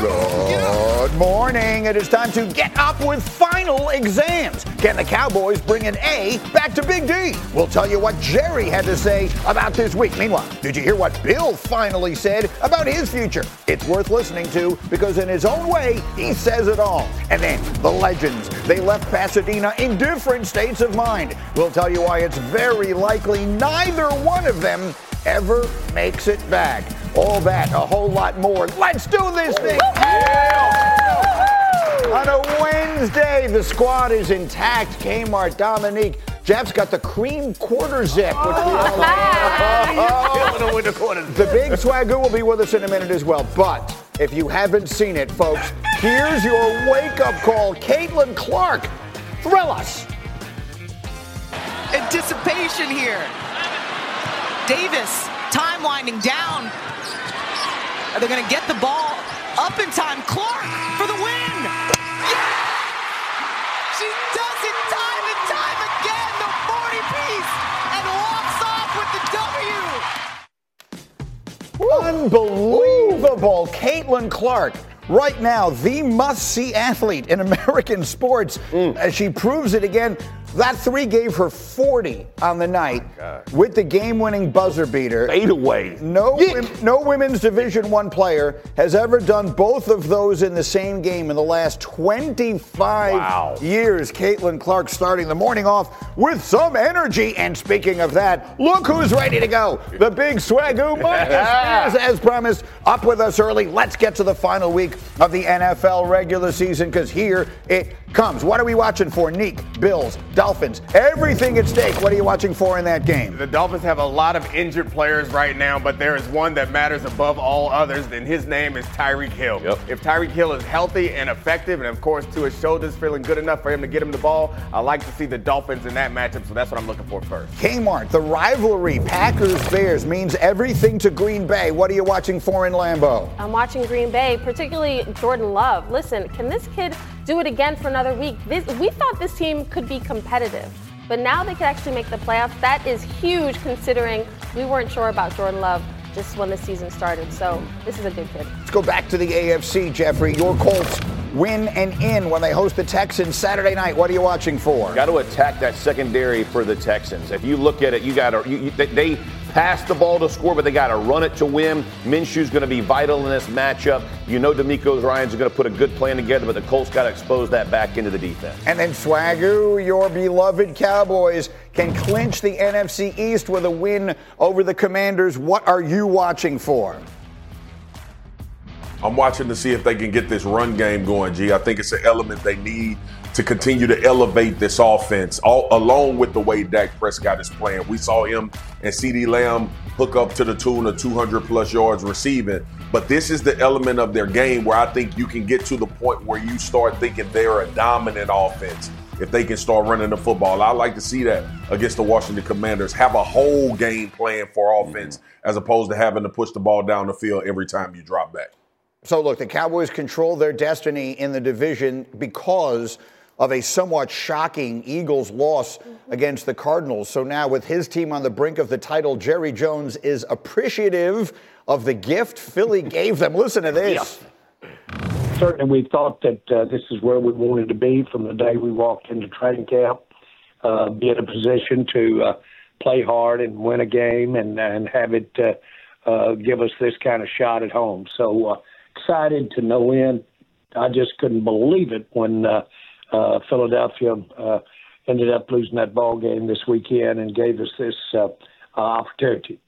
Good morning. It is time to get up with final exams. Can the Cowboys bring an A back to Big D? We'll tell you what Jerry had to say about this week. Meanwhile, did you hear what Bill finally said about his future? It's worth listening to because, in his own way, he says it all. And then the legends. They left Pasadena in different states of mind. We'll tell you why it's very likely neither one of them ever makes it back. All that, a whole lot more. Let's do this thing. On a Wednesday, the squad is intact. Kmart, Dominique. Jeff's got the cream quarter zip, which we all The big swagoo will be with us in a minute as well. But if you haven't seen it, folks, here's your wake-up call. Caitlin Clark, thrill us. Anticipation here. Davis, time winding down. Are they going to get the ball up in time? Clark for the win. Yeah! She does it time and time again. The 40 piece and walks off with the W. Unbelievable. Caitlin Clark, right now, the must see athlete in American sports, mm. as she proves it again. That three gave her 40 on the night with the game winning buzzer beater. Fade away. No, wom- no women's Division One player has ever done both of those in the same game in the last 25 Wow. years. Caitlin Clark starting the morning off with some energy. And speaking of that, look who's ready to go. The big swagoo Spears, as promised, up with us early. Let's get to the final week of the NFL regular season because here it comes. What are we watching for? Neek, Bills, Dolphins, everything at stake. What are you watching for in that game? The Dolphins have a lot of injured players right now, but there is one that matters above all others, and his name is Tyreek Hill. Yep. If Tyreek Hill is healthy and effective, and of course to his shoulders feeling good enough for him to get him the ball, I like to see the Dolphins in that matchup, so that's what I'm looking for first. Kmart, the rivalry, Packers Bears means everything to Green Bay. What are you watching for in Lambeau? I'm watching Green Bay, particularly Jordan Love. Listen, can this kid do it again for another week? This, we thought this team could be competitive, but now they could actually make the playoffs. That is huge considering we weren't sure about Jordan Love just when the season started. So this is a good kid. Let's go back to the AFC, Jeffrey. Your Colts win and in when they host the Texans Saturday night. What are you watching for? Got to attack that secondary for the Texans. If you look at it, you got to. You, you, they, they pass the ball to score, but they got to run it to win. Minshew's going to be vital in this matchup. You know, DeMeco Ryans going to put a good plan together, but the Colts got to expose that back into the defense. And then Swagoo, your beloved Cowboys can clinch the NFC East with a win over the Commanders. What are you watching for? I'm watching to see if they can get this run game going, G. I think it's an element they need to continue to elevate this offense, all, along with the way Dak Prescott is playing. We saw him and CeeDee Lamb hook up to the tune of 200 plus yards receiving. But this is the element of their game where I think you can get to the point where you start thinking they're a dominant offense if they can start running the football. I like to see that against the Washington Commanders. Have a whole game plan for offense mm-hmm. as opposed to having to push the ball down the field every time you drop back. So, look, the Cowboys control their destiny in the division because of a somewhat shocking Eagles loss against the Cardinals. So now, with his team on the brink of the title, Jerry Jones is appreciative of the gift Philly gave them. Listen to this. certainly we thought that uh, this is where we wanted to be from the day we walked into training camp, uh, be in a position to uh, play hard and win a game and, and have it uh, uh, give us this kind of shot at home. So uh, excited to no end. I just couldn't believe it when uh, uh, Philadelphia uh, ended up losing that ball game this weekend and gave us this uh, opportunity.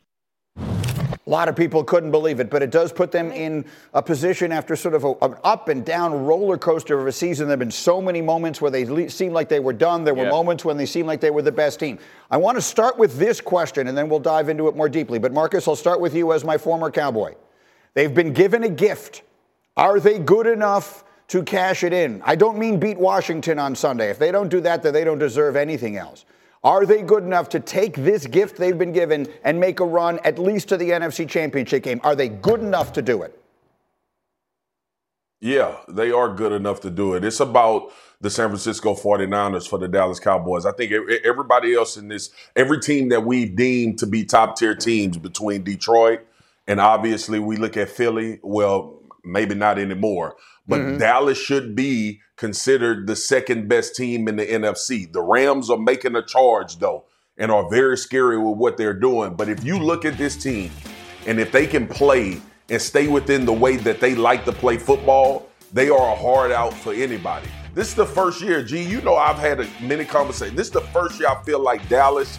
A lot of people couldn't believe it, but it does put them in a position after sort of a, an up and down roller coaster of a season. There have been so many moments where they le- seemed like they were done. There were Yeah. moments when they seemed like they were the best team. I want to start with this question, and then we'll dive into it more deeply. But Marcus, I'll start with you as my former Cowboy. They've been given a gift. Are they good enough to cash it in? I don't mean beat Washington on Sunday. If they don't do that, then they don't deserve anything else. Are they good enough to take this gift they've been given and make a run at least to the NFC Championship game? Are they good enough to do it? Yeah, they are good enough to do it. It's about the San Francisco 49ers for the Dallas Cowboys. I think everybody else in this, every team that we've deemed to be top tier teams between Detroit and obviously we look at Philly, well, maybe not anymore, but mm-hmm. Dallas should be considered the second best team in the NFC. The Rams are making a charge though and are very scary with what they're doing. But if you look at this team and if they can play and stay within the way that they like to play football, they are a hard out for anybody. This is the first year, G. You know, I've had a, many conversations. This is the first year I feel like Dallas,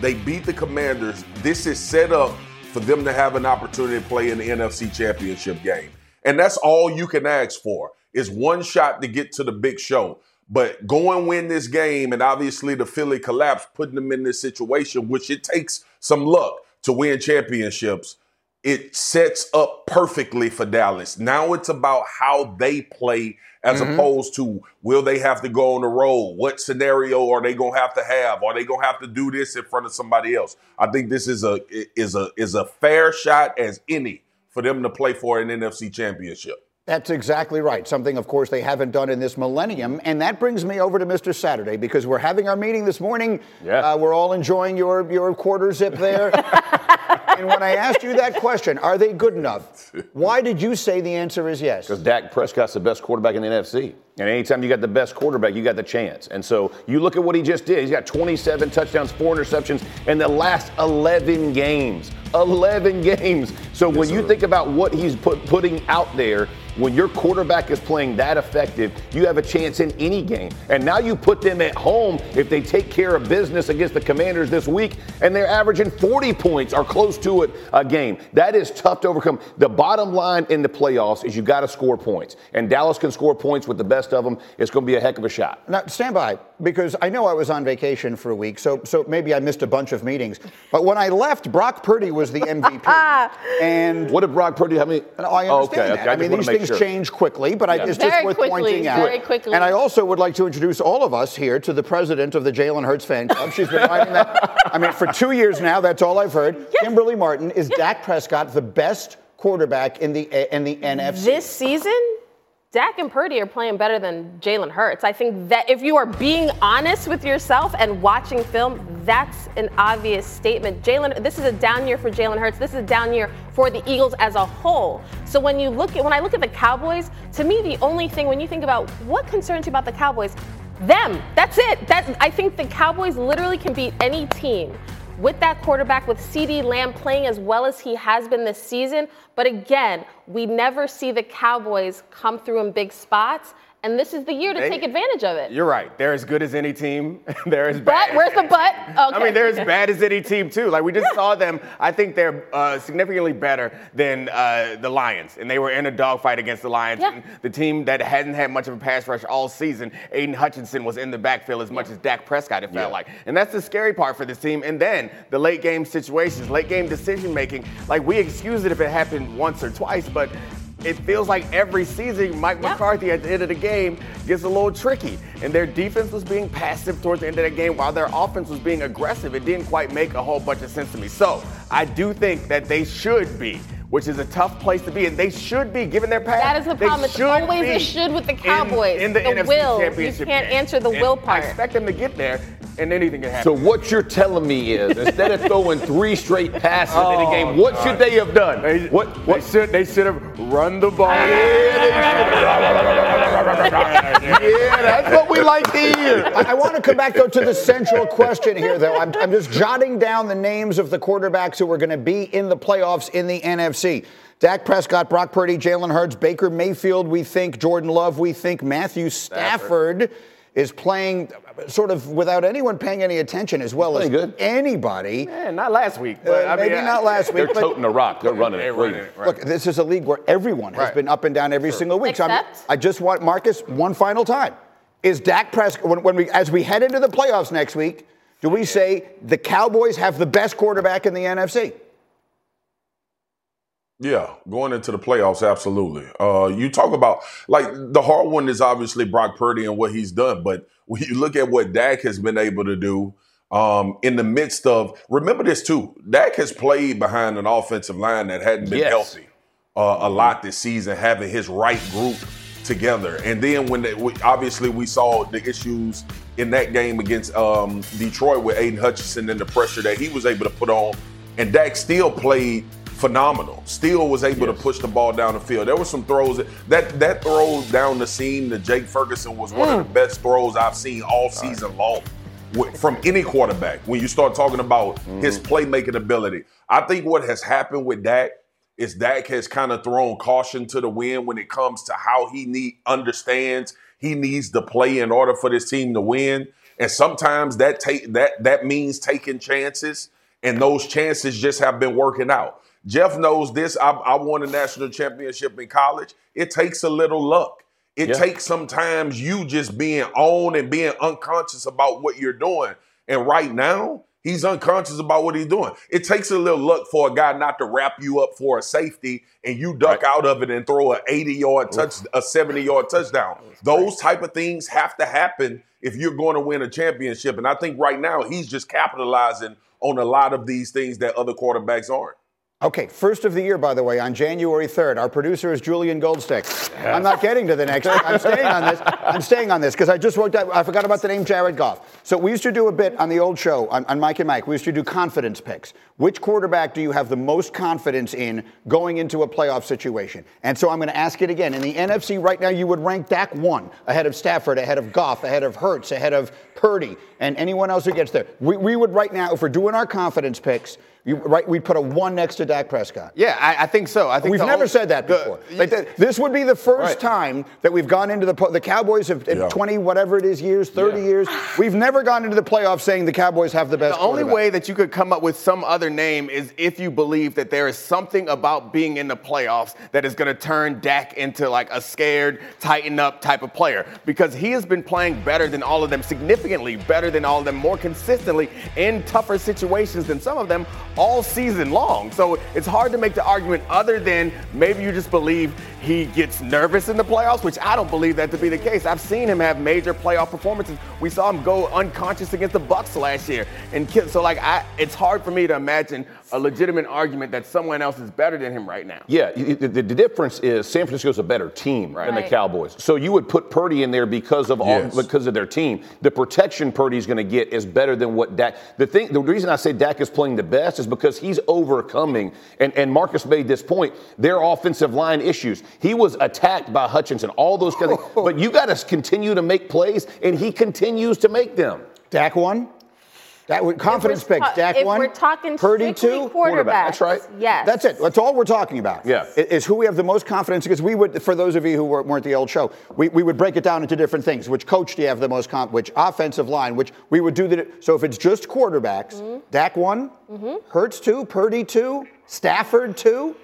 they beat the Commanders. This is set up for them to have an opportunity to play in the NFC Championship game. And that's all you can ask for is one shot to get to the big show. But go and win this game, and obviously the Philly collapse, putting them in this situation, which it takes some luck to win championships it sets up perfectly for Dallas. Now it's about how they play as mm-hmm. opposed to will they have to go on the road? What scenario are they going to have to have? Are they going to have to do this in front of somebody else? I think this is a is a is a fair shot as any for them to play for an NFC championship. That's exactly right. Something, of course, they haven't done in this millennium. And that brings me over to Mr. Saturday because we're having our meeting this morning. Yeah. Uh, we're all enjoying your, your quarter zip there. and when I asked you that question, are they good enough? Why did you say the answer is yes? Because Dak Prescott's the best quarterback in the NFC. And anytime you got the best quarterback, you got the chance. And so you look at what he just did. He's got 27 touchdowns, four interceptions in the last 11 games. 11 games. So yes, when you think about what he's put, putting out there, when your quarterback is playing that effective, you have a chance in any game. And now you put them at home if they take care of business against the Commanders this week, and they're averaging 40 points or close to it a game. That is tough to overcome. The bottom line in the playoffs is you got to score points. And Dallas can score points with the best of them. It's going to be a heck of a shot. Now, stand by, because I know I was on vacation for a week, so, so maybe I missed a bunch of meetings. But when I left, Brock Purdy was the MVP. and what did Brock Purdy have me? Oh, I oh, understand okay, that. Okay. I, I mean, these things sure. change quickly, but yeah. I, it's very just worth quickly, pointing out. Very quickly. And I also would like to introduce all of us here to the president of the Jalen Hurts fan club. She's been writing that. I mean, for two years now, that's all I've heard. Yes. Kimberly Martin, is yes. Dak Prescott the best quarterback in the in the NFC this season? Dak and Purdy are playing better than Jalen Hurts. I think that if you are being honest with yourself and watching film, that's an obvious statement. Jalen, this is a down year for Jalen Hurts. This is a down year for the Eagles as a whole. So when you look at when I look at the Cowboys, to me the only thing when you think about what concerns you about the Cowboys, them. That's it. That I think the Cowboys literally can beat any team with that quarterback, with CeeDee Lamb playing as well as he has been this season. But again, we never see the Cowboys come through in big spots. And this is the year to they, take advantage of it. You're right. They're as good as any team. they're as bad. But where's the but? Okay. I mean, they're as bad as any team too. Like we just saw them. I think they're uh, significantly better than uh, the Lions, and they were in a dogfight against the Lions. Yeah. the team that hadn't had much of a pass rush all season, Aiden Hutchinson was in the backfield as much as Dak Prescott. It felt yeah. like, and that's the scary part for this team. And then the late game situations, late game decision making. Like we excuse it if it happened once or twice, but it feels like every season Mike yep. McCarthy at the end of the game gets a little tricky. And their defense was being passive towards the end of the game while their offense was being aggressive. It didn't quite make a whole bunch of sense to me. So I do think that they should be which is a tough place to be, and they should be given their pass. That is the problem. It's always a should with the Cowboys. In, in the, the NFC will. Championship you can't game. answer the and will part. I expect them to get there, and anything can happen. So what you're telling me is, instead of throwing three straight passes oh, in the oh, game, what God. should they have done? They, what, what? They should they should have run the ball. yeah, that's what we like to hear. I, I, want to come back though to the central question here, though. I'm, I'm just jotting down the names of the quarterbacks who are going to be in the playoffs in the NFC. Dak Prescott, Brock Purdy, Jalen Hurts, Baker Mayfield, we think, Jordan Love, we think, Matthew Stafford. Stafford is playing sort of without anyone paying any attention as well as good. anybody. Man, not last week. Uh, maybe mean, not last week. They're toting the rock. They're running they're it. Running it right. Look, this is a league where everyone has right. been up and down every sure. single week. Except? So I just want Marcus one final time. Is Dak Prescott when, when, we as we head into the playoffs next week? Do we say the Cowboys have the best quarterback in the NFC? Yeah, going into the playoffs, absolutely. Uh, you talk about like the hard one is obviously Brock Purdy and what he's done, but when you look at what Dak has been able to do um, in the midst of, remember this too, Dak has played behind an offensive line that hadn't been Yes. healthy uh, a lot this season, having his right group together. And then when they, we, obviously we saw the issues in that game against um, Detroit with Aiden Hutchinson and the pressure that he was able to put on, and Dak still played phenomenal. Still was able to push the ball down the field. There were some throws that that, that throw down the seam to Jake Ferguson was one of the mm. best throws I've seen all season long from any quarterback. When you start talking about his mm-hmm. playmaking ability, I think what has happened with Dak is Dak has kind of thrown caution to the wind when it comes to how he need understands he needs to play in order for this team to win. And sometimes that take that that means taking chances, and those chances just have been working out. Jeff knows this. I, I won a national championship in college. It takes a little luck. It Yeah. takes sometimes you just being on and being unconscious about what you're doing. And right now, he's unconscious about what he's doing. It takes a little luck for a guy not to wrap you up for a safety and you duck out of it and throw an 80 yard touch, a 70 yard touchdown. Those type of things have to happen if you're going to win a championship. And I think right now he's just capitalizing on a lot of these things that other quarterbacks aren't. Okay, first of the year, by the way, on January 3rd. Our producer is Julian Goldstick. I'm not getting to the next. I'm staying on this. I'm staying on this because I just worked out. I forgot about the name Jared Goff. So we used to do a bit on the old show on, on Mike and Mike. We used to do confidence picks. Which quarterback do you have the most confidence in going into a playoff situation? And so I'm going to ask it again. In the NFC right now, you would rank Dak one ahead of Stafford, ahead of Goff, ahead of Hurts, ahead of Purdy, and anyone else who gets there. We, we would right now, if we're doing our confidence picks, you, right, we'd put a one next to Dak Prescott. Yeah, I, I think so. I think We've never only- said that the- before. Like that- this would be the first Right. time that we've gone into the the Cowboys have Yeah. 20 whatever it is years, 30 years. We've never gone into the playoffs saying the Cowboys have the best. The only way that you could come up with some other name is if you believe that there is something about being in the playoffs that is going to turn Dak into like a scared, tighten up type of player. Because he has been playing better than all of them, significantly better than all of them, more consistently in tougher situations than some of them all season long. So it's hard to make the argument other than maybe you just believe he gets nervous in the playoffs, which I don't believe that to be the case. I've seen him have major playoff performances. We saw him go unconscious against the Bucks last year, and so like I, it's hard for me to imagine a legitimate argument that someone else is better than him right now. Yeah, y- the, the difference is San Francisco's a better team than the Cowboys. So you would put Purdy in there because of all, Yes. because of their team. The protection Purdy's going to get is better than what Dak. The thing, the reason I say Dak is playing the best is because he's overcoming. And, and Marcus made this point. Their offensive line issues. He was attacked by Hutchinson. All those kind of. But you got to continue to make plays, and he continues to make them. Dak one. That would confidence picks. ta- Dak if one. we're talking Purdy strictly two. quarterbacks, That's right. Yes. That's it. That's all we're talking about. Yeah. Is who we have the most confidence because we would, for those of you who were, weren't the old show, we, we would break it down into different things. Which coach do you have the most comp? Which offensive line? Which we would do the. So if it's just quarterbacks, Mm-hmm. Dak one, Hurts two, Purdy two, Stafford two.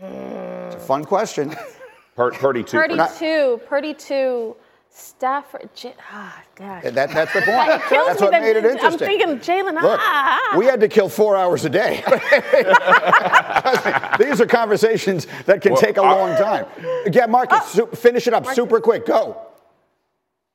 It's a fun question. Pur- Purdy too. Purdy two, Purdy two, Stafford. J- ah, gosh. That, that's the point. It kills That's me what that- made it interesting. I'm thinking Jalen. Look, ah, we had to kill four hours a day. These are conversations that can Well, take a I- long time. Yeah, Marcus, su- finish it up super quick. Go.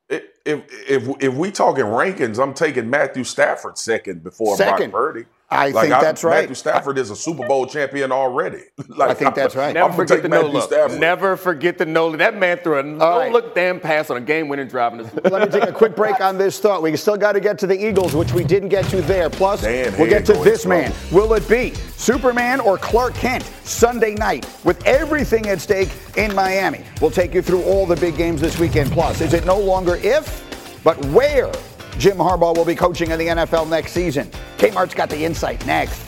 If if if we talking rankings, I'm taking Matthew Stafford second before Second. Brock Purdy. I think that's right. Matthew Stafford is a Super Bowl champion already. Like, I think that's right. I'm Never forget take the no look. Stafford. Never forget the no look. That man threw a no right. look damn pass on a game winning drive in the Let me take a quick break on this thought. We still got to get to the Eagles, which we didn't get to there. Plus, Dan we'll get to this slow. man. Will it be Superman or Clark Kent Sunday night with everything at stake in Miami? We'll take you through all the big games this weekend. Plus, is it no longer if, but where Jim Harbaugh will be coaching in the NFL next season? Kmart's got the insight next.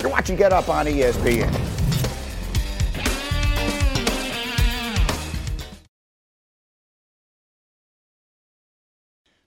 You're watching Get Up on ESPN.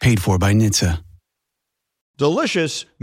Paid for by NHTSA. Delicious,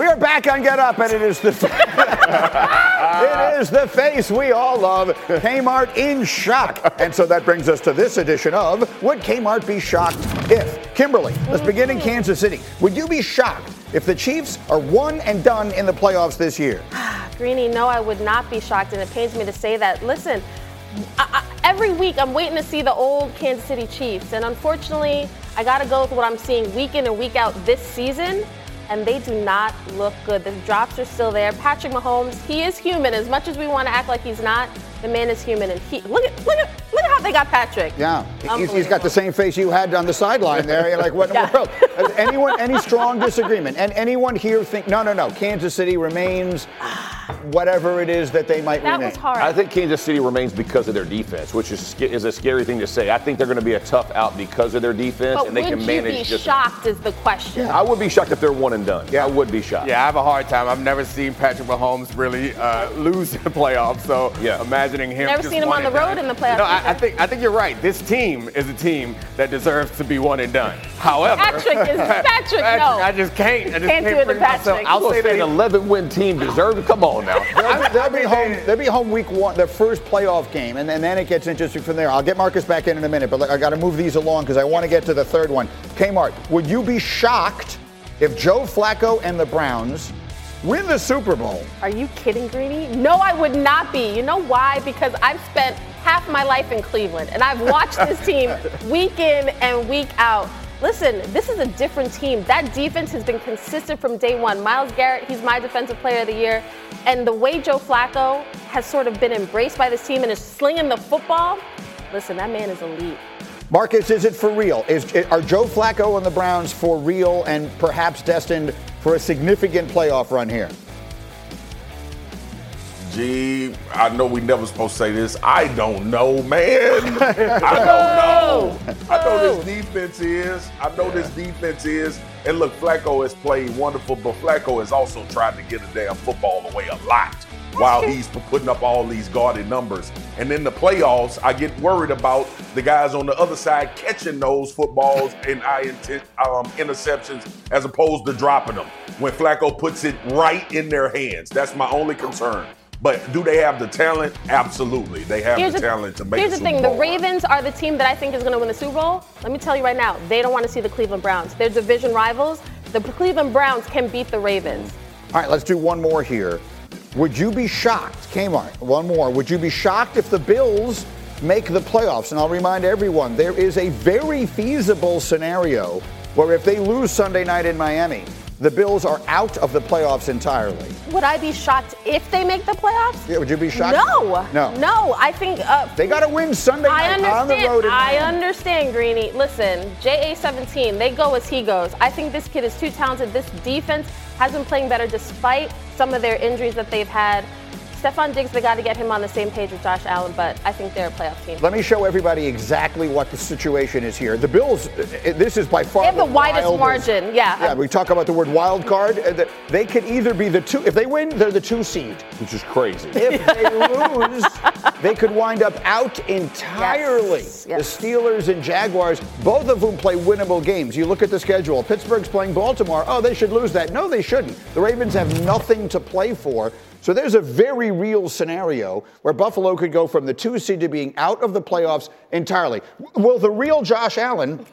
We are back on Get Up, and it is the it is the face we all love. Kmart in shock, and so that brings us to this edition of Would Kmart be shocked if? Kimberly, let's begin in Kansas City. Would you be shocked if the Chiefs are one and done in the playoffs this year? Greeny, no, I would not be shocked, and it pains me to say that. Listen, I, I, every week I'm waiting to see the old Kansas City Chiefs, and unfortunately, I got to go with what I'm seeing week in and week out this season and they do not look good. The drops are still there. Patrick Mahomes, he is human. As much as we want to act like he's not, the man is human. And he look at look at look at how they got Patrick. Yeah, he's, he's got the same face you had on the sideline there. You're like, what in yeah. the world? Has anyone any strong disagreement? And anyone here think no, no, no? Kansas City remains whatever it is that they might that remain. was hard. I think Kansas City remains because of their defense, which is is a scary thing to say. I think they're going to be a tough out because of their defense, but and they can manage. you be shocked? Is the question. I would be shocked if they're one and done. Yeah, I would be shocked. Yeah, I have a hard time. I've never seen Patrick Mahomes really uh, lose in the playoffs. So yeah. Imagining him. Never seen him on the road in the playoffs. No, I, I, think I think you're right. This team is a team that deserves to be one and done. However, Patrick is Patrick. Patrick no, I just can't. I just can't, can't do it to Patrick. myself. I'll I'll say say that an 11 win team deserves. Come on now. They'll, they'll be home. They'll be home week one, their first playoff game, and, and then it gets interesting from there. I'll get Marcus back in in a minute, but I got to move these along because I want to get to the third one. Kmart, would you be shocked if Joe Flacco and the Browns win the Super Bowl? Are you kidding, Greeny? No, I would not be. You know why? Because I've spent half my life in Cleveland, and I've watched this team week in and week out. Listen, this is a different team. That defense has been consistent from day one. Myles Garrett, he's my defensive player of the year. And the way Joe Flacco has sort of been embraced by this team and is slinging the football, listen, that man is elite. Marcus, is it for real? Is, are Joe Flacco and the Browns for real and perhaps destined for a significant playoff run here? Gee, I know we never supposed to say this. I don't know, man. I don't know. I know this defense is. I know this defense is. And look, Flacco has played wonderful, but Flacco has also tried to get a damn football away a lot while he's putting up all these guarded numbers. And in the playoffs, I get worried about the guys on the other side catching those footballs and um, interceptions as opposed to dropping them when Flacco puts it right in their hands. That's my only concern. But do they have the talent? Absolutely. They have Here's the the- talent to make Here's a the Super thing: Bowl the run. Ravens are the team that I think is going to win the Super Bowl. Let me tell you right now, they don't want to see the Cleveland Browns. They're division rivals. The Cleveland Browns can beat the Ravens. All right, let's do one more here. Would you be shocked, Kmart? One more. Would you be shocked if the Bills make the playoffs? And I'll remind everyone there is a very feasible scenario where if they lose Sunday night in Miami, the Bills are out of the playoffs entirely. Would I be shocked if they make the playoffs? Yeah, would you be shocked? No. No. No. I think uh, They got to win Sunday I night on the understand. road. I Miami. understand, Greeny. Listen, JA17, they go as he goes. I think this kid is too talented. This defense has been playing better despite some of their injuries that they've had. Stefon Diggs, they got to get him on the same page with Josh Allen, but I think they're a playoff team. Let me show everybody exactly what the situation is here. The Bills, uh, this is by far They have the widest wildest- margin, yeah. Yeah, we talk about the word wild card. that They could either be the two, if they win, they're the two seed. Which is crazy. If they lose, they could wind up out entirely. Yes, yes. The Steelers and Jaguars, both of whom play winnable games. You look at the schedule. Pittsburgh's playing Baltimore. Oh, they should lose that. No, they shouldn't. The Ravens have nothing to play for. So there's a very real scenario where Buffalo could go from the two seed to being out of the playoffs entirely. Will the real Josh Allen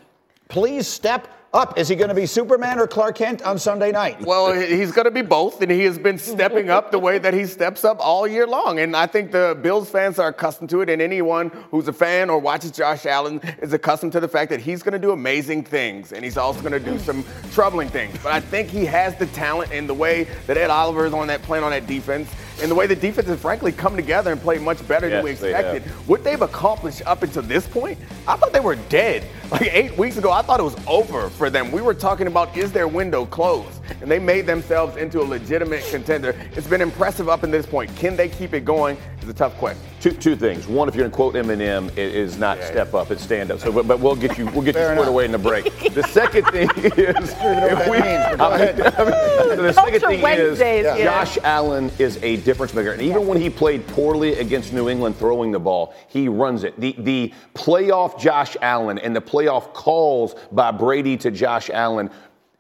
please step up? Is he going to be Superman or Clark Kent on Sunday night? Well, he's going to be both, and he has been stepping up the way that he steps up all year long. And I think the Bills fans are accustomed to it, and anyone who's a fan or watches Josh Allen is accustomed to the fact that he's going to do amazing things, and he's also going to do some troubling things. But I think he has the talent and the way that Ed Oliver is on that playing on that defense, and the way the defense has frankly come together and played much better than we Yes, they expected. What they've accomplished up until this point, I thought they were dead. Like eight weeks ago, I thought it was over for them. We were talking about is their window closed? And they made themselves into a legitimate contender. It's been impressive up to this point. Can they keep it going? Is a tough question. Two, two things. One, if you're going to quote Eminem, it is not step up, it's stand up. So, but, but we'll get you we'll get Fair you squared away in the break. The second thing is, that means, I mean. I mean, the second thing Wednesdays, is yeah. Josh Allen is a difference maker, and even when he played poorly against New England throwing the ball, he runs it. The the playoff Josh Allen and the playoff calls by Brady to Josh Allen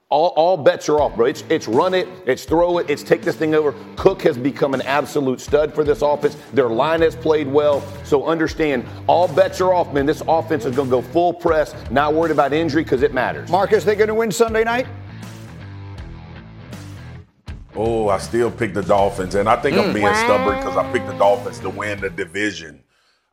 all, all bets are off, bro. It's, it's run it, it's throw it, it's take this thing over. Cook has become an absolute stud for this offense. Their line has played well. So understand, all bets are off, man. This offense is going to go full press, not worried about injury because it matters. Marcus, they going to win Sunday night? Oh, I still pick the Dolphins, and I think Hmm. I'm being stubborn because I picked the Dolphins to win the division.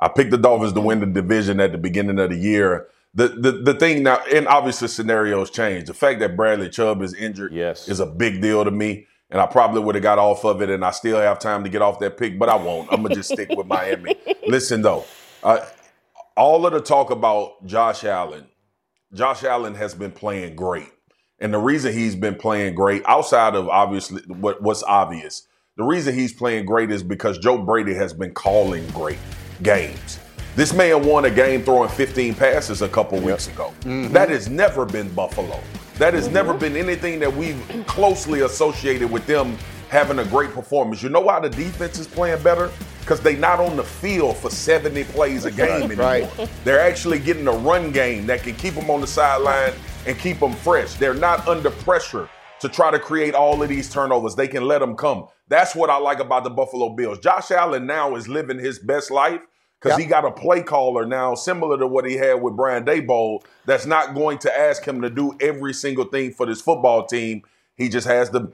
I picked the Dolphins to win the division at the beginning of the year. The the, the thing now, and obviously scenarios change. The fact that Bradley Chubb is injured Yes. is a big deal to me, and I probably would have got off of it, and I still have time to get off that pick, but I won't. I'm gonna just stick with Miami. Listen though, uh, all of the talk about Josh Allen, Josh Allen has been playing great. And the reason he's been playing great, outside of obviously what, what's obvious, the reason he's playing great is because Joe Brady has been calling great games. This man won a game throwing 15 passes a couple weeks ago. Mm-hmm. That has never been Buffalo. That has mm-hmm. never been anything that we've closely associated with them having a great performance. You know why the defense is playing better? Because they're not on the field for 70 plays a game anymore. Right. They're actually getting a run game that can keep them on the sideline and keep them fresh. They're not under pressure to try to create all of these turnovers. They can let them come. That's what I like about the Buffalo Bills. Josh Allen now is living his best life because Yep. he got a play caller now similar to what he had with Brian Daboll that's not going to ask him to do every single thing for this football team. He just has to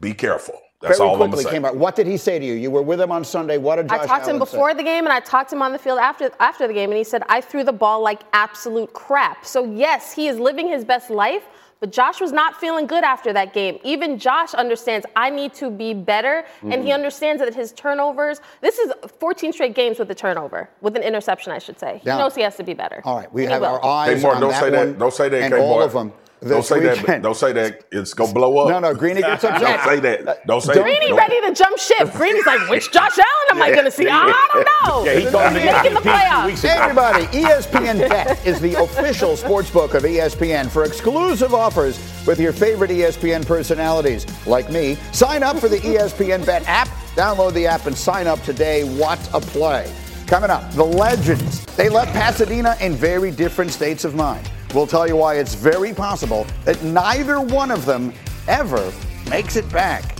be careful. That's Very all I'm going quickly came out. What did he say to you? You were with him on Sunday. What did Josh I talked to him Allen say? before the game and I talked to him on the field after after the game and he said I threw the ball like absolute crap. So yes, he is living his best life, but Josh was not feeling good after that game. Even Josh understands I need to be better and Mm-hmm. he understands that his turnovers, this is 14 straight games with a turnover, with an interception I should say. He Yeah. knows he has to be better. All right, we And have will. our eyes Hey, Mark, on don't that say one that. Don't say that, and K. all of them. Don't this say that. Don't say that. It's gonna blow up. No, no, Greeny gets upset. Don't say that. Don't say Greeny that. ready to jump ship. Greeny's like, which Josh Allen am I going to see? I don't know. Yeah, he told me He's making the playoffs. Everybody, ESPN Bet is the official sports book of ESPN for exclusive offers with your favorite ESPN personalities like me. Sign up for the ESPN Bet app, download the app, and sign up today. What a play. Coming up, the legends. They left Pasadena in very different states of mind. We'll tell you why it's very possible that neither one of them ever makes it back.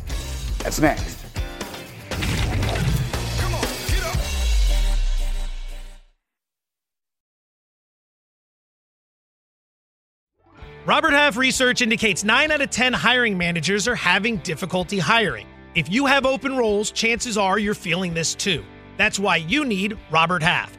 That's next. Robert Half research indicates 9 out of 10 hiring managers are having difficulty hiring. If you have open roles, chances are you're feeling this too. That's why you need Robert Half.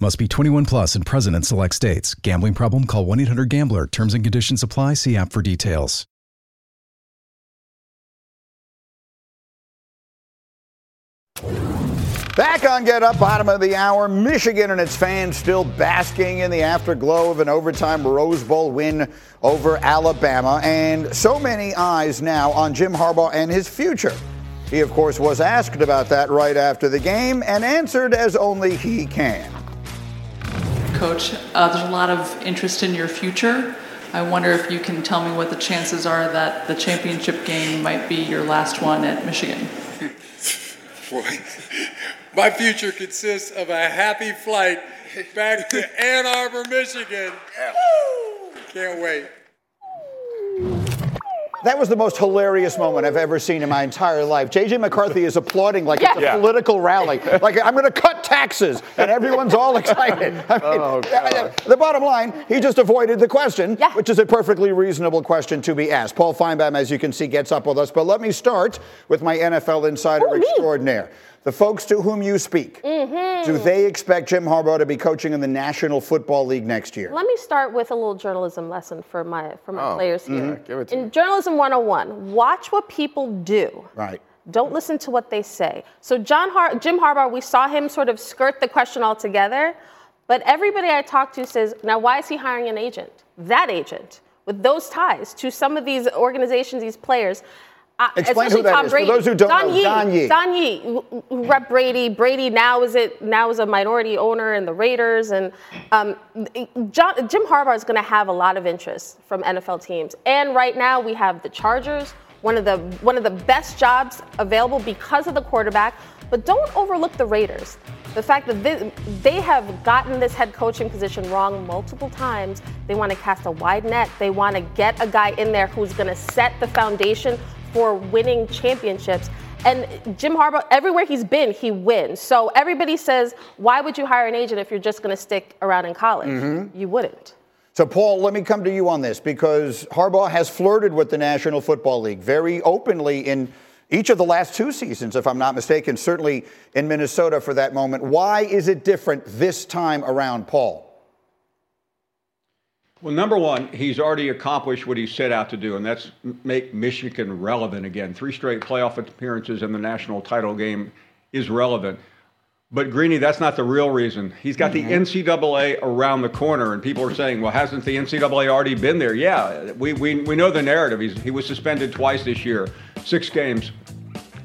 Must be 21 plus and present in select states. Gambling problem? Call 1 800 Gambler. Terms and conditions apply. See app for details. Back on Get Up, bottom of the hour. Michigan and its fans still basking in the afterglow of an overtime Rose Bowl win over Alabama. And so many eyes now on Jim Harbaugh and his future. He, of course, was asked about that right after the game and answered as only he can. Coach, uh, there's a lot of interest in your future. I wonder if you can tell me what the chances are that the championship game might be your last one at Michigan. Boy, my future consists of a happy flight back to Ann Arbor, Michigan. Can't wait. That was the most hilarious moment I've ever seen in my entire life. JJ McCarthy is applauding like it's a Yeah. political rally. Like I'm going to cut taxes, and everyone's all excited. I mean, Oh, uh, uh, the bottom line, he just avoided the question, which is a perfectly reasonable question to be asked. Paul Finebaum, as you can see, gets up with us. But let me start with my NFL insider extraordinaire. The folks to whom you speak, Mm-hmm. do they expect Jim Harbaugh to be coaching in the National Football League next year? Let me start with a little journalism lesson for my for my Oh, players here. mhm. Give it to In journalism 101, watch what people do. Right. Don't listen to what they say. So John Har- Jim Harbaugh, we saw him sort of skirt the question altogether, but everybody I talk to says, now why is he hiring an agent? That agent with those ties to some of these organizations, these players. Uh, Explain especially who that Tom is. For Brady. those who don't Don know, Yee. Don Yee. Don Yee, who- rep Brady. Brady now is it now is a minority owner in the Raiders, and um, John, Jim Harbaugh is going to have a lot of interest from NFL teams. And right now we have the Chargers, one of the one of the best jobs available because of the quarterback. But don't overlook the Raiders. The fact that they, they have gotten this head coaching position wrong multiple times. They want to cast a wide net. They want to get a guy in there who's going to set the foundation for winning championships. And Jim Harbaugh, everywhere he's been, he wins. So everybody says, why would you hire an agent if you're just going to stick around in college? Mhm. You wouldn't. So, Paul, let me come to you on this because Harbaugh has flirted with the National Football League very openly in each of the last two seasons, if I'm not mistaken, certainly in Minnesota for that moment. Why is it different this time around, Paul? Well, number one, he's already accomplished what he set out to do, and that's make Michigan relevant again. Three straight playoff appearances in the national title game is relevant. But Greeny, that's not the real reason. He's got the mm-hmm. NCAA around the corner, and people are saying, well, hasn't the NCAA already been there? Yeah, we, we, we know the narrative. He's, he was suspended twice this year, six games.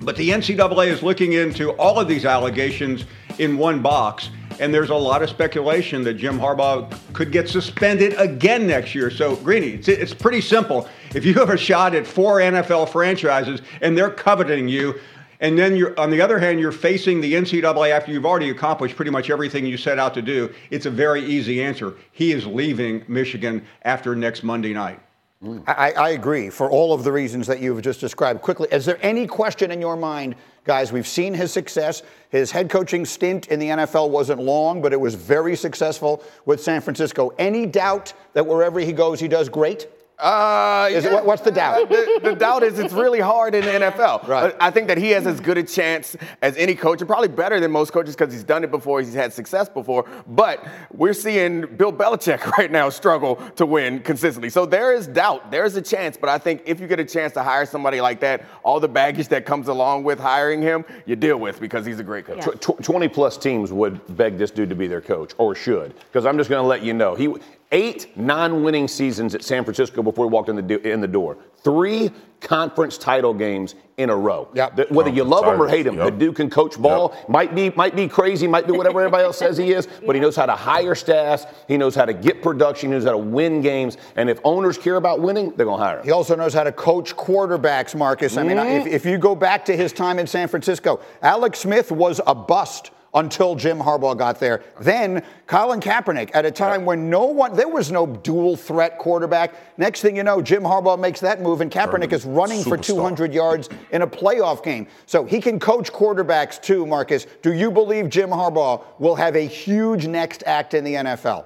But the NCAA is looking into all of these allegations in one box. And there's a lot of speculation that Jim Harbaugh could get suspended again next year. So, Greeny, it's, it's pretty simple. If you have a shot at four NFL franchises and they're coveting you, and then you're on the other hand, you're facing the NCAA after you've already accomplished pretty much everything you set out to do. It's a very easy answer. He is leaving Michigan after next Monday night. Mm. I, I agree for all of the reasons that you've just described. Quickly, is there any question in your mind, guys? We've seen his success. His head coaching stint in the NFL wasn't long, but it was very successful with San Francisco. Any doubt that wherever he goes, he does great? Uh, Is it- what's the doubt? the, the doubt is it's really hard in the NFL. Right. I think that he has as good a chance as any coach, and probably better than most coaches because he's done it before, he's had success before. But we're seeing Bill Belichick right now struggle to win consistently. So there is doubt. There is a chance. But I think if you get a chance to hire somebody like that, all the baggage that comes along with hiring him, you deal with because he's a great coach. Tw- tw- 20 plus teams would beg this dude to be their coach or should because i'm just going to let you know he Eight non-winning seasons at San Francisco before he walked in the do- in the door. Three conference title games in a row. Yep. The- Whether you oh, love him or hate him, Yep. the dude can coach ball. Might be might be crazy, might be whatever everybody else says he is, but he knows how to hire staffs. He knows how to get production. He knows how to win games. And if owners care about winning, they're gonna hire him. He also knows how to coach quarterbacks, Marcus. I mean, if, mm-hmm. if you go back to his time in San Francisco, Alex Smith was a bust until Jim Harbaugh got there. Then Colin Kaepernick at a time when no one, there was no dual threat quarterback. Next thing you know, Jim Harbaugh makes that move, and Kaepernick is running for 200 yards in a playoff game. So he can coach quarterbacks too, Marcus. Do you believe Jim Harbaugh will have a huge next act in the NFL?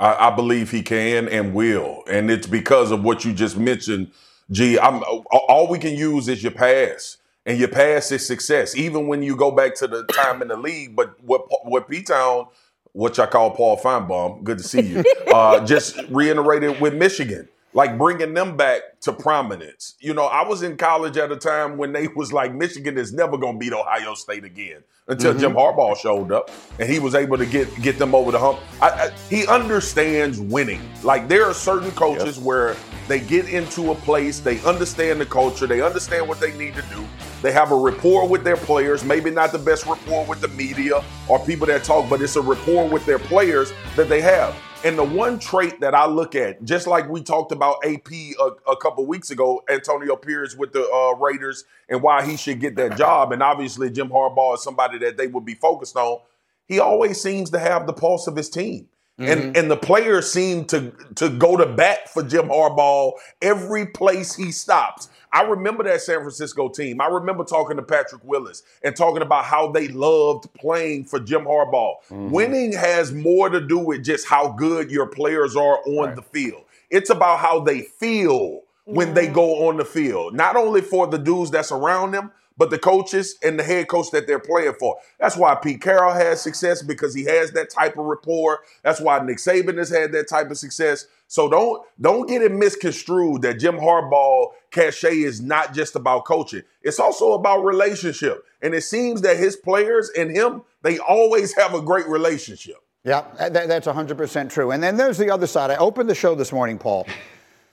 I, I believe he can and will, and it's because of what you just mentioned. Gee, I'm all we can use is your past, and your past is success. Even when you go back to the time in the league, but what what P Town, which I call Paul Finebaum, good to see you, uh, just reiterated with Michigan, like bringing them back to prominence. You know, I was in college at a time when they was like Michigan is never going to beat Ohio State again until mm-hmm. Jim Harbaugh showed up and he was able to get get them over the hump. I, I, he understands winning. Like there are certain coaches where they get into a place, they understand the culture, they understand what they need to do. They have a rapport with their players, maybe not the best rapport with the media or people that talk, but it's a rapport with their players that they have. And the one trait that I look at, just like we talked about AP a, a couple weeks ago, Antonio Pierce with the uh, Raiders and why he should get that job, and obviously Jim Harbaugh is somebody that they would be focused on. He always seems to have the pulse of his team. And and the players seem to to go to bat for Jim Harbaugh every place he stops. I remember that San Francisco team. I remember talking to Patrick Willis and talking about how they loved playing for Jim Harbaugh. Mm-hmm. Winning has more to do with just how good your players are on the field. It's about how they feel when they go on the field. Not only for the dudes that's around them, but the coaches and the head coach that they're playing for. That's why Pete Carroll has success because he has that type of rapport. That's why Nick Saban has had that type of success. So don't don't get it misconstrued that Jim Harbaugh cachet is not just about coaching. It's also about relationship. And it seems that his players and him, they always have a great relationship. Yeah, that, that's 100% true. And then there's the other side. I opened the show this morning, Paul,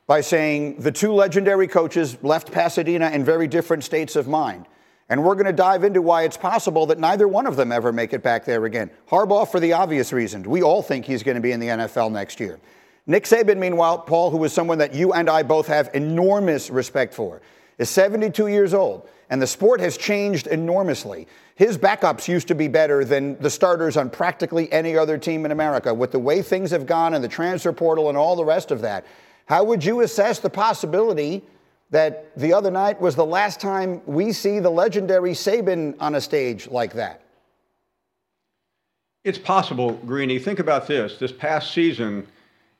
by saying the two legendary coaches left Pasadena in very different states of mind. And we're going to dive into why it's possible that neither one of them ever make it back there again. Harbaugh, for the obvious reason. We all think he's going to be in the NFL next year. Nick Saban, meanwhile, Paul, who is someone that you and I both have enormous respect for, is 72 years old, and the sport has changed enormously. His backups used to be better than the starters on practically any other team in America. With the way things have gone and the transfer portal and all the rest of that, how would you assess the possibility that the other night was the last time we see the legendary Saban on a stage like that? It's possible, Greeny. Think about this. This past season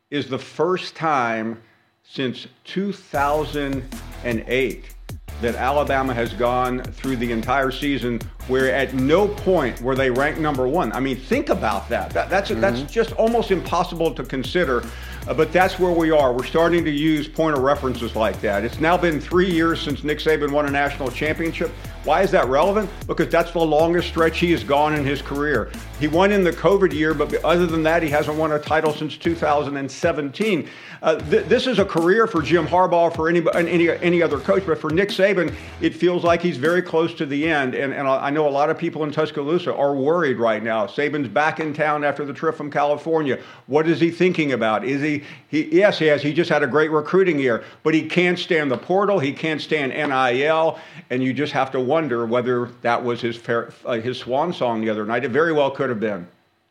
is the first time since 2008 that Alabama has gone through the entire season where at no point were they ranked number one. I mean, think about that. that that's that's mm-hmm. just almost impossible to consider. Uh, but that's where we are. We're starting to use point of references like that. It's now been three years since Nick Saban won a national championship. Why is that relevant? Because that's the longest stretch he has gone in his career. He won in the COVID year, but other than that, he hasn't won a title since 2017. Uh, th- this is a career for Jim Harbaugh, for any, any any other coach, but for Nick Saban, it feels like he's very close to the end. And, and I know a lot of people in Tuscaloosa are worried right now. Saban's back in town after the trip from California. What is he thinking about? Is he, he yes, he has. He just had a great recruiting year, but he can't stand the portal. He can't stand NIL, and you just have to wonder whether that was his fair, uh, his swan song the other night. It very well could have been.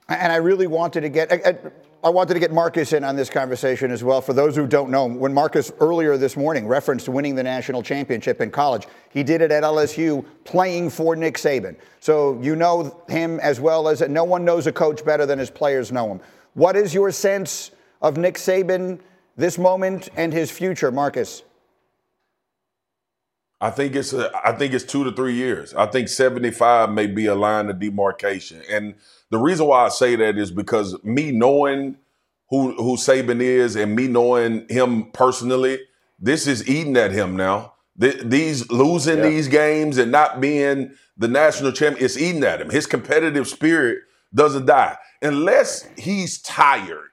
And I really wanted to get. I, I wanted to get Marcus in on this conversation as well. For those who don't know, when Marcus earlier this morning referenced winning the national championship in college, he did it at LSU playing for Nick Saban. So you know him as well as no one knows a coach better than his players know him. What is your sense of Nick Saban, this moment, and his future, Marcus? I think it's a, I think it's two to three years. I think 75 may be a line of demarcation. And the reason why I say that is because me knowing who who Saban is and me knowing him personally, this is eating at him now. Th- these losing Yeah. these games and not being the national champion, it's eating at him. His competitive spirit doesn't die. Unless he's tired,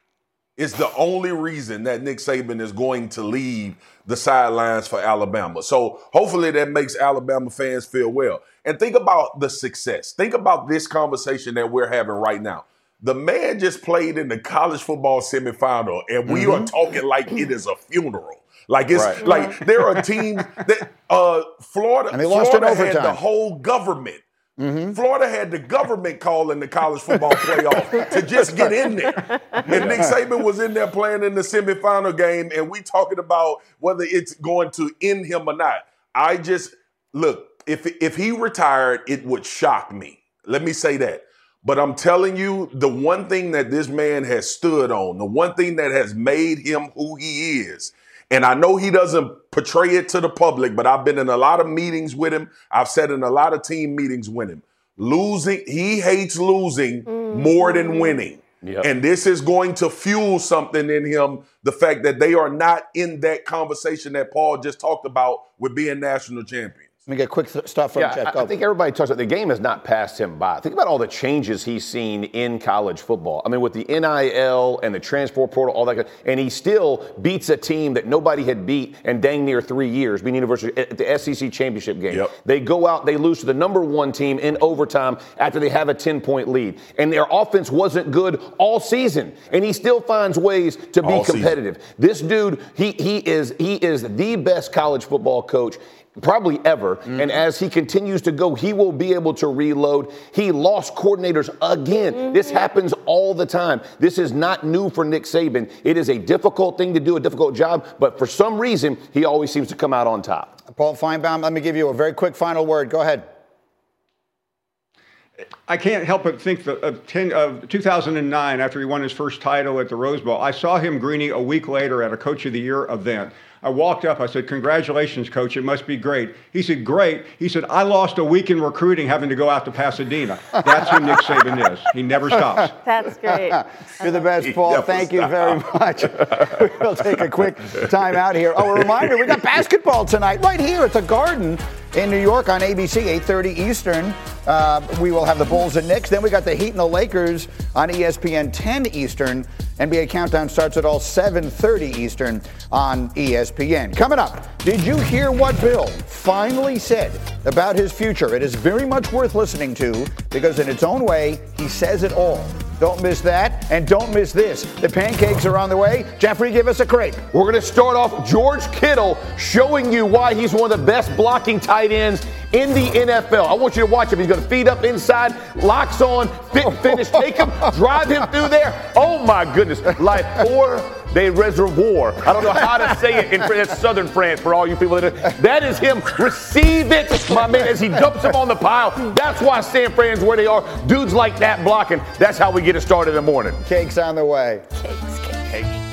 it's the only reason that Nick Saban is going to leave the sidelines for Alabama. So hopefully that makes Alabama fans feel well. And think about the success. Think about this conversation that we're having right now. The man just played in the college football semifinal, and we mm-hmm. are talking like it is a funeral. Like it's right. like there are teams that uh, Florida, and they lost Florida had the whole government. Mm-hmm. Florida had the government calling the college football playoff to just get in there. And Nick Saban was in there playing in the semifinal game, and we talking about whether it's going to end him or not. I just look, if if he retired, it would shock me. Let me say that. But I'm telling you, the one thing that this man has stood on, the one thing that has made him who he is, and I know he doesn't portray it to the public, but I've been in a lot of meetings with him. I've sat in a lot of team meetings with him. Losing, he hates losing mm-hmm. more than winning. Yep. And this is going to fuel something in him the fact that they are not in that conversation that Paul just talked about with being national champions. Let me get a quick th- stuff from yeah, I, I think everybody talks about the game has not passed him by. Think about all the changes he's seen in college football. I mean, with the NIL and the transport portal, all that, and he still beats a team that nobody had beat in dang near three years, being University at the SEC championship game. Yep. They go out, they lose to the number one team in overtime after they have a 10 point lead. And their offense wasn't good all season. And he still finds ways to be all competitive. Season. This dude, he he is he is the best college football coach probably ever. Mm-hmm. And as he continues to go, he will be able to reload. He lost coordinators again. Mm-hmm. This happens all the time. This is not new for Nick Saban. It is a difficult thing to do, a difficult job, but for some reason, he always seems to come out on top. Paul Finebaum, let me give you a very quick final word. Go ahead. I can't help but think of, 10, of 2009 after he won his first title at the Rose Bowl. I saw him, Greeny, a week later at a Coach of the Year event. I walked up. I said, Congratulations, coach. It must be great. He said, Great. He said, I lost a week in recruiting having to go out to Pasadena. That's who Nick Saban is. He never stops. That's great. You're the best, Paul. Thank you very much. we'll take a quick time out here. Oh, a reminder we got basketball tonight right here at the Garden in New York on ABC, 8:30 Eastern. Uh, we will have the Bulls and Knicks. Then we got the Heat and the Lakers on ESPN 10 Eastern. NBA Countdown starts at all 7:30 Eastern on ESPN. Coming up, did you hear what Bill finally said about his future? It is very much worth listening to because in its own way, he says it all. Don't miss that, and don't miss this. The pancakes are on the way. Jeffrey, give us a crepe. We're going to start off George Kittle showing you why he's one of the best blocking tight ends in the NFL. I want you to watch him. He's going to feed up inside, locks on, fit, finish, take him, drive him through there. Oh my goodness. Like four they reservoir. I don't know how to say it in southern France for all you people that are, that is him. Receive it, my man, as he dumps him on the pile. That's why San Fran's where they are. Dudes like that blocking. That's how we get it started in the morning. Cake's on the way. Cakes, cakes. Cake.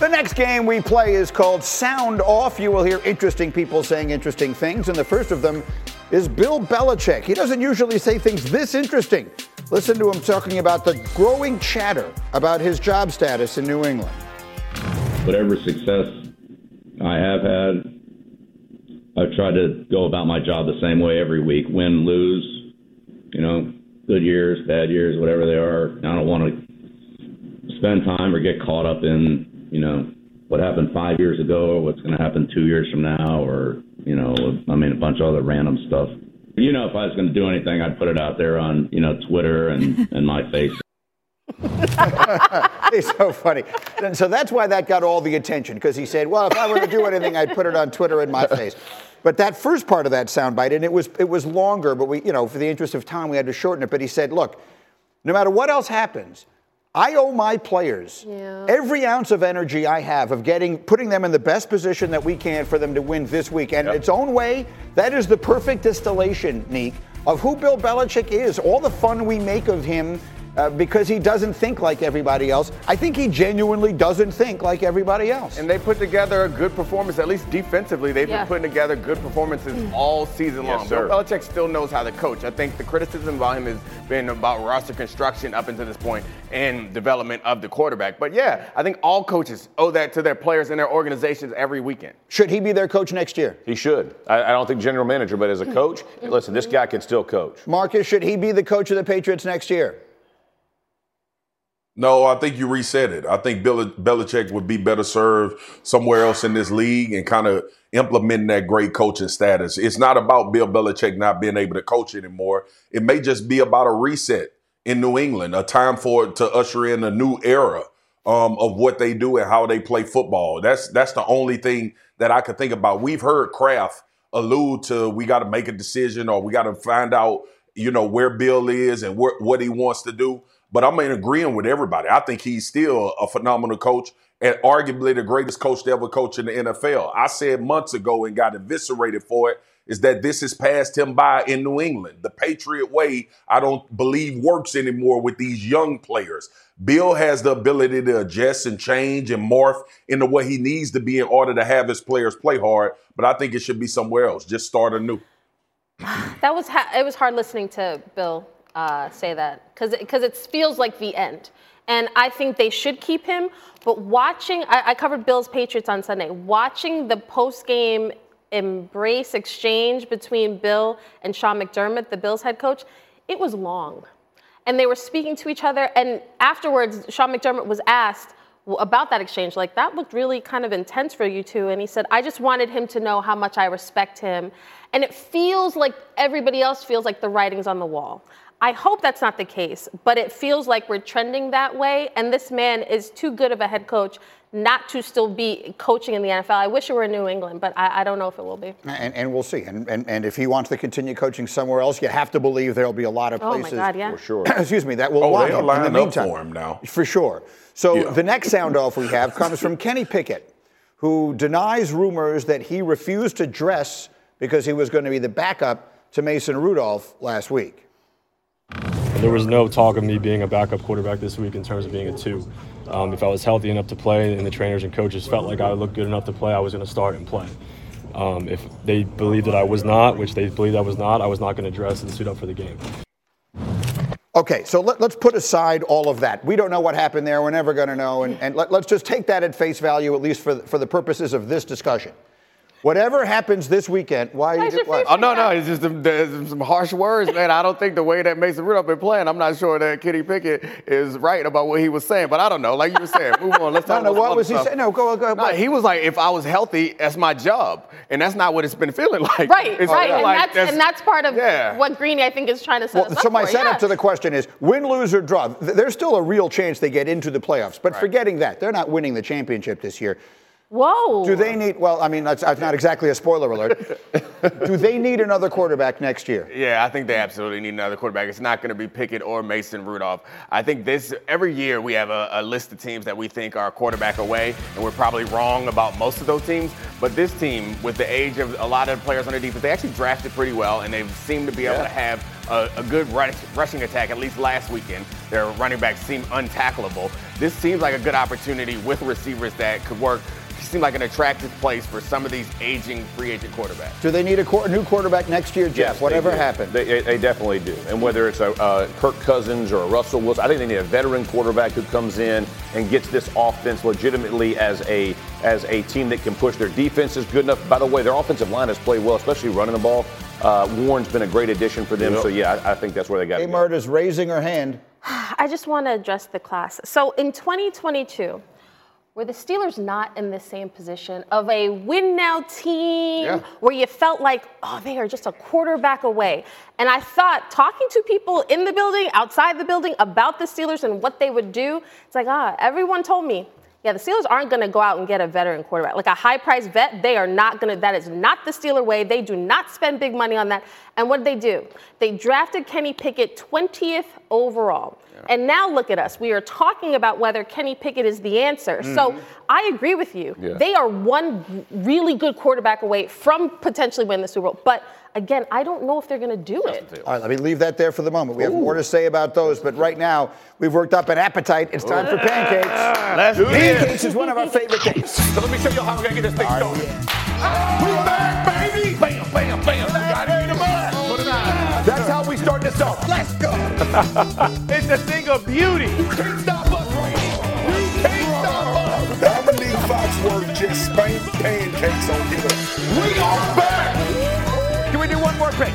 The next game we play is called Sound Off. You will hear interesting people saying interesting things, and the first of them is Bill Belichick. He doesn't usually say things this interesting. Listen to him talking about the growing chatter about his job status in New England. Whatever success I have had, I've tried to go about my job the same way every week win, lose, you know, good years, bad years, whatever they are. I don't want to spend time or get caught up in you know, what happened five years ago or what's going to happen two years from now or, you know, I mean, a bunch of other random stuff. You know, if I was going to do anything, I'd put it out there on, you know, Twitter and, and my face. He's so funny. And so that's why that got all the attention because he said, "Well, if I were to do anything, I'd put it on Twitter in my face." But that first part of that soundbite, and it was it was longer, but we, you know, for the interest of time, we had to shorten it. But he said, "Look, no matter what else happens, I owe my players every ounce of energy I have of getting putting them in the best position that we can for them to win this week. And in its own way, that is the perfect distillation, Neek, of who Bill Belichick is. All the fun we make of him uh, because he doesn't think like everybody else. I think he genuinely doesn't think like everybody else. And they put together a good performance, at least defensively. They've Yeah. been putting together good performances all season Yes, long. sir. Bill Belichick still knows how to coach. I think the criticism about him has been about roster construction up until this point and development of the quarterback. But yeah, I think all coaches owe that to their players and their organizations every weekend. Should he be their coach next year? He should. I, I don't think general manager, but as a coach, listen, this guy can still coach. Marcus, should he be the coach of the Patriots next year? No, I think you reset it. I think Bill Belichick would be better served somewhere else in this league and kind of implementing that great coaching status. It's not about Bill Belichick not being able to coach anymore. It may just be about a reset in New England, a time for it to usher in a new era um, of what they do and how they play football. That's that's the only thing that I could think about. We've heard Kraft allude to we got to make a decision or we got to find out, you know, where Bill is and where, what he wants to do. But I'm in agreeing with everybody. I think he's still a phenomenal coach and arguably the greatest coach to ever coach in the NFL. I said months ago and got eviscerated for it is that this has passed him by in New England. The Patriot way, I don't believe works anymore with these young players. Bill has the ability to adjust and change and morph into what he needs to be in order to have his players play hard. But I think it should be somewhere else. Just start anew. That was ha- it was hard listening to Bill uh, say that because because it feels like the end, and I think they should keep him. But watching, I, I covered Bill's Patriots on Sunday. Watching the post game embrace exchange between Bill and Sean McDermott, the Bills head coach, it was long, and they were speaking to each other. And afterwards, Sean McDermott was asked about that exchange like that looked really kind of intense for you two and he said i just wanted him to know how much i respect him and it feels like everybody else feels like the writing's on the wall i hope that's not the case but it feels like we're trending that way and this man is too good of a head coach not to still be coaching in the nfl i wish it were in new england but i, I don't know if it will be And, and we'll see. And, and, and if he wants to continue coaching somewhere else, you have to believe there'll be a lot of places. Oh my places. God, yeah. For sure. excuse me, that will Oh, want they'll line in the up meantime. for him now. For sure. So Yeah. the next sound off we have comes from Kenny Pickett, who denies rumors that he refused to dress because he was going to be the backup to Mason Rudolph last week. There was no talk of me being a backup quarterback this week in terms of being a two. Um, if I was healthy enough to play and the trainers and coaches felt like I looked good enough to play, I was going to start and play. Um, if they believed that I was not, which they believed I was not, I was not going to dress and suit up for the game. Okay, so let, us put aside all of that. We don't know what happened there. We're never going to know. And, and let, us just take that at face value, at least for, for the purposes of this discussion. Whatever happens this weekend, why you do, what? Oh no, no, it's just some, some harsh words, man. I don't think the way that Mason Rudolph been playing, I'm not sure that Kenny Pickett is right about what he was saying. But I don't know. Like you were saying, move on. Let's talk no, about what was he other saying? stuff. No, go, go. No, he was like, if I was healthy, that's my job, and that's not what it's been feeling like. right It's right and, like that's, and that's part of Yeah. what greeny i think is trying to set Well, us so up my for. setup yeah. to the question is win, lose, or draw. There's still a real chance they get into the playoffs. But forgetting that, they're not winning the championship this year. Whoa. Do they need, well, I mean, that's, that's not exactly a spoiler alert. Do they need another quarterback next year? Yeah, I think they absolutely need another quarterback. It's not going to be Pickett or Mason Rudolph. I think this every year we have a, a list of teams that we think are quarterback away, and we're probably wrong about most of those teams. But this team, with the age of a lot of the players on their defense, they actually drafted pretty well, and they seem to be able to have a, a good rush, rushing attack. At least last weekend, their running backs seem untackleable. This seems like a good opportunity with receivers that could work. Seem like an attractive place for some of these aging free agent quarterbacks. Do they need a qu- new quarterback next year, Jeff? Yes, whatever do. happens. They, they definitely do. And whether it's a uh, Kirk Cousins or a Russell Wilson, I think they need a veteran quarterback who comes in and gets this offense legitimately as a as a team that can push their defense is good enough. By the way, their offensive line has played well, especially running the ball. Uh, Warren's been a great addition for them. Yep. So yeah, I, I think that's where they got to go. Amart is raising her hand. I just want to address the class. So in 2022, were the Steelers not in the same position of a win now team Yeah. where you felt like, oh, they are just a quarterback away? And I thought, talking to people in the building, outside the building about the Steelers and what they would do, it's like, ah, everyone told me, Yeah, the Steelers aren't going to go out and get a veteran quarterback. Like a high price vet, they are not going to, that is not the Steeler way. They do not spend big money on that. And what did they do? They drafted Kenny Pickett 20th overall. And now look at us. We are talking about whether Kenny Pickett is the answer. So Mhm. I agree with you. Yeah. They are one really good quarterback away from potentially winning the Super Bowl. But again, I don't know if they're going to do it. All right, let me leave that there for the moment. We have more to say about those, but right now we've worked up an appetite. It's time for pancakes. Let's do this. pancakes is one of our favorite things. So let me show you how we're gonna get this thing started. We're back, baby! Bam, bam, bam. How we start this off. Let's go. it's a thing of beauty. You can't stop us, Brady. You can't stop us. Dominique Foxworth just spanked pancakes on here. We are back. Can we do one more pick?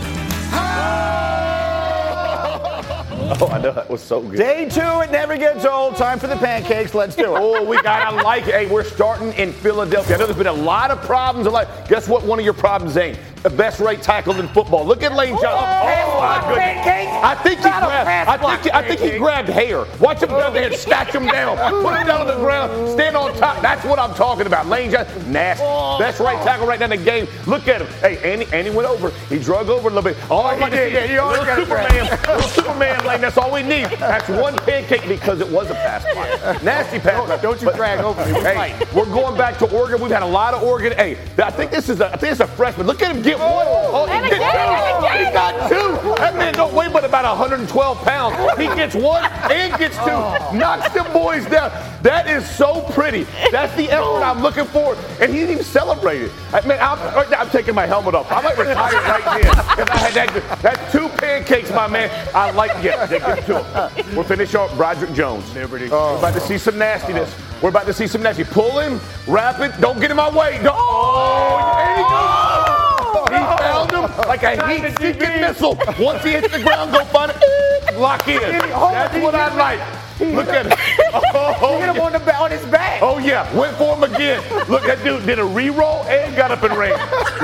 Oh, I know that was so good. Day two, it never gets old. Time for the pancakes. Let's do it. Oh, we gotta like it. Hey, we're starting in Philadelphia. I know there's been a lot of problems. in life. Guess what? One of your problems, Zane, the best right tackle in football. Look at Lane Johnson. Oh, my goodness. I think he grabbed. I think. I think he grabbed hair. Watch him grab the hair, snatch him down, put him down on the ground, stand on top. That's what I'm talking about. Lane Johnson, nasty. Best right tackle right now in the game. Look at him. Hey, Andy, Andy went over. He drug over a little bit. All Oh, I he did. Yeah, he always little Superman, little Superman Lane. That's all we need. That's one pancake because it was a pass block. Nasty pass. block. Don't you drag over me. We're Hey, we're going back to Oregon. We've had a lot of Oregon. Hey, I think this is a, I think it's a freshman. Look at him get one. Oh, he gets two. He got two. That man don't weigh but about 112 pounds. He gets one and gets two. Knocks them boys down. That is so pretty. That's the effort I'm looking for. And he didn't even celebrate it. I mean, I'm, right now I'm taking my helmet off. I might retire right then if I had that. That's two pancakes, my man. I like yeah, they give it to him. We'll finish off Broderick Jones. Liberty. We're about to see some nastiness. We're about to see some nasty. Pull him, wrap it. Don't get in my way. Don't. Oh, there he goes. He found him like a heat-seeking missile. Once he hits the ground, go find it. Lock in. That's what I like. Look at him. Oh, hit him on, the, on his back. Oh yeah, went for him again. Look, that dude did a re-roll and got up and ran.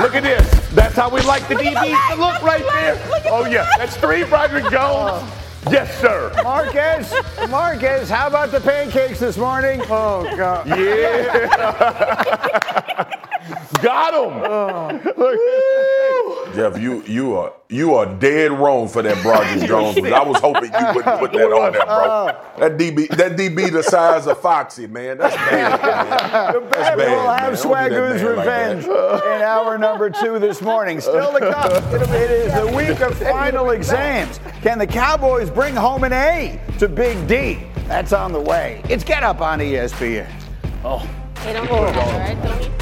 Look at this. That's how we like the DBs to look right there. Oh yeah, that's three, Broderick Jones. Uh, yes, sir. Marquez, Marquez, how about the pancakes this morning? Oh, God. Yeah. Got him. Oh. Jeff, you you are you are dead wrong for that Broderick Jones. I was hoping you wouldn't put that on there, bro. Uh-huh. That DB that DB the size of Foxy, man. That's bad. Man. That's bad. We'll have Don't Swagoo's man like revenge in hour number two this morning. Still to come. It it is the week of final exams. Can the Cowboys bring home an A to Big D? That's on the way. It's Get Up on ESPN. Oh. They don't eat that, right?